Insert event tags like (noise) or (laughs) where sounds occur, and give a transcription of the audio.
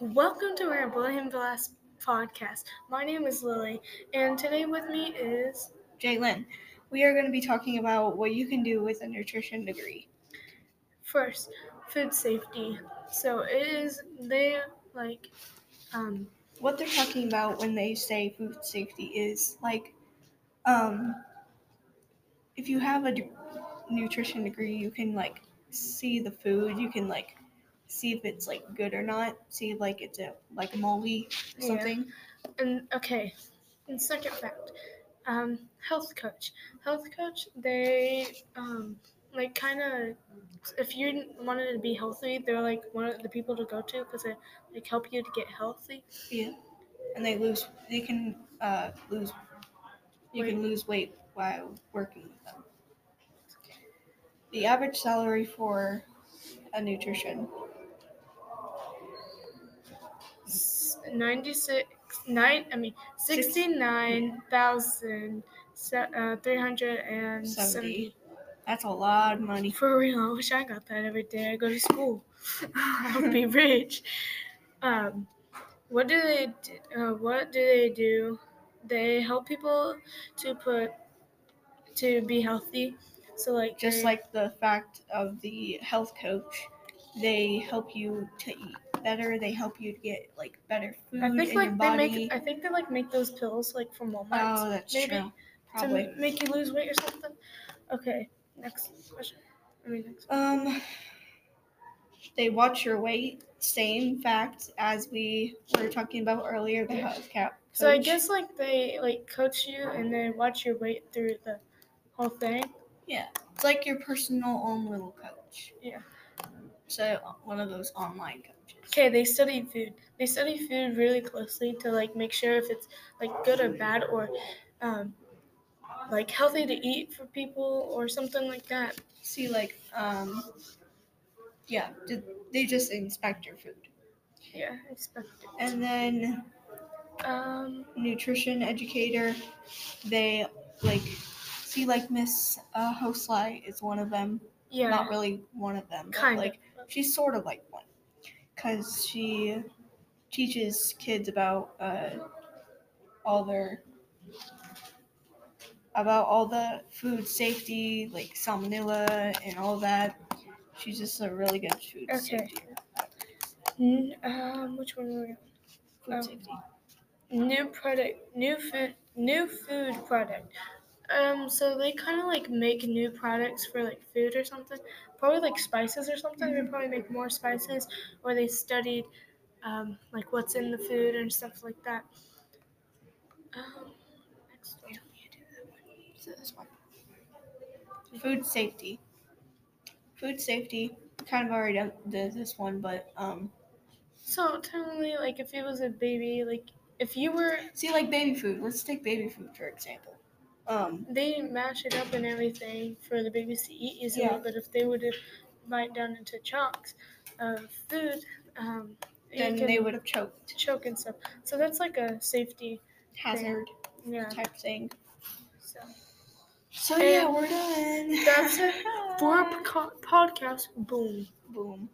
Welcome to our William Glass podcast. My name is Lily, and today with me is Jalen. We are going to be talking about what you can do with a nutrition degree. first food safety. So it is they like um What they're talking about when they say food safety is like, um, if you have a nutrition degree, you can like see the food. You can like see if it's like good or not. See if like it's a like a moldy or Yeah. something. and okay. And second fact, um, health coach. Health coach, they um like kind of if you wanted to be healthy, they're like one of the people to go to because they like help you to get healthy. Yeah, and they lose. They can uh, lose. You can lose weight while working with them. The average salary for a nutrition. 96 nine I mean Six- 69,000 uh, 370 That's a lot of money. for real I wish I got that every day I go to school. (laughs) I would be (laughs) rich. Um what do they do, uh, what do they do? They help people to put to be healthy. So like Just they- like the fact of the health coach, they help you to eat better. They help you to get like better food I think in like your they make I think they like make those pills like from Walmart oh, that's maybe true. Probably. to make you lose weight or something. Okay, next question. I mean, next. Um, they watch your weight. Same fact as we were talking about earlier. The health cap. So I guess like they like coach you and then watch your weight through the whole thing. Yeah, it's like your personal own little coach. Yeah. So one of those online coaches. Okay, they study food. They study food really closely to like make sure if it's like good or bad or um, like healthy to eat for people or something like that. See, like, um, yeah, did- they just inspect your food, Yeah, inspect it. and then Um, nutrition educator, they like see like Miss uh, is one of them. Yeah, Not really one of them, kind like she's sort of like one, because she teaches kids about uh, all their about all the food safety, like salmonella and all that. She's just a really good food Okay. safety. of. Um, which one were we? Food Um, safety. new product new food new food product um so they kind of like make new products for like food or something probably like spices or something they probably make more spices or they studied um like what's in the food and stuff like that um next one. So this one. Food safety. Food safety. Kind of already done did this one, but um, so tell me like if it was a baby like if you were see like baby food. Let's take baby food for example. Um, they mash it up and everything for the babies to eat easily Yeah. but if they would have bite down into chunks of food um it then can they would have choked. choke and stuff so that's like a safety Hazard yeah type thing. so So yeah, we're done. that's it (laughs) for a po- podcast boom Boom.